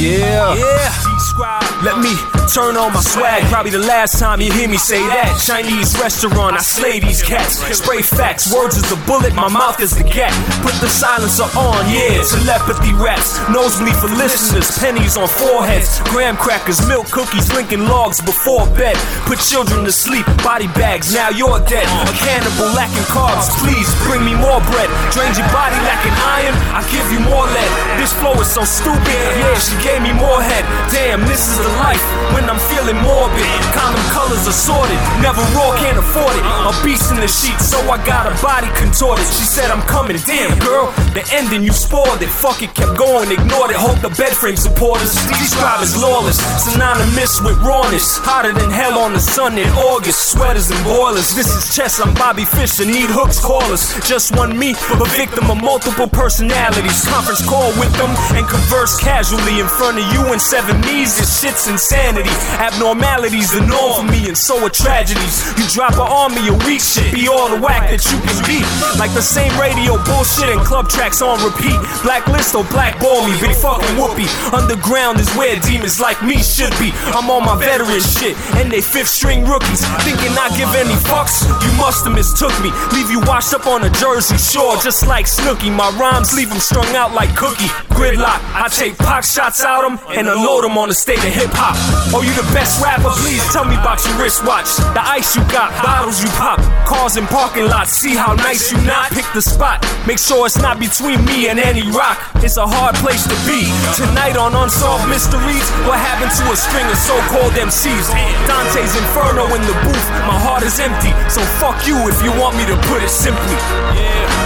Yeah. Yeah. Let me turn on my swag. Probably the last time you hear me say that. Chinese restaurant, I slay these cats. Spray facts, words is a bullet, my mouth is the cat. Put the silencer on, yeah. Telepathy raps, nosebleed for listeners. Pennies on foreheads, graham crackers, milk cookies, Lincoln Logs before bed. Put children to sleep, body bags, now you're dead. A cannibal lacking carbs, please bring me more bread. Drained your body lacking flow is so stupid, yeah, she gave me more head. Damn, this is the life when I'm feeling morbid. Condom colors assorted, never raw, can't afford it. A beast in the sheets, so I got a body contorted. She said I'm coming, damn girl, the ending you spoiled it. Fuck it, kept going, ignored it. Hope the bed frame supporters. DScribe is lawless, synonymous with rawness. Hotter than hell on the sun in August. Sweaters and boilers. This is chess, I'm Bobby Fischer. Need hooks, callers. Just one me, but a victim of multiple personalities. Conference call with them and converse casually in front of you and seven knees. This shit's insanity. Abnormalities the norm for me, and so are tragedies. You drop an army of weak shit, be all the whack that you can be. Like the same radio bullshit and club tracks on repeat. Blacklist or blackball me, big fucking whoopee. Underground is where demons like me should be. I'm on my veteran shit, and they fifth string rookies. Thinking I give any fucks, you must have mistook me. Leave you washed up on a Jersey shore, just like Snooki. My rhymes leave them strung out like cookie. Gridlock, I take pop shots out them and unload them on the state of hip hop. Oh, you the best rapper? Please tell me about your wristwatch. The ice you got, bottles you pop, cars in parking lots. See how nice you not? Pick the spot. Make sure it's not between me and any rock. It's a hard place to be. Tonight on Unsolved Mysteries, what happened to a string of so-called MCs? Dante's Inferno in the booth. My heart is empty, so fuck you if you want me to put it simply. Yeah.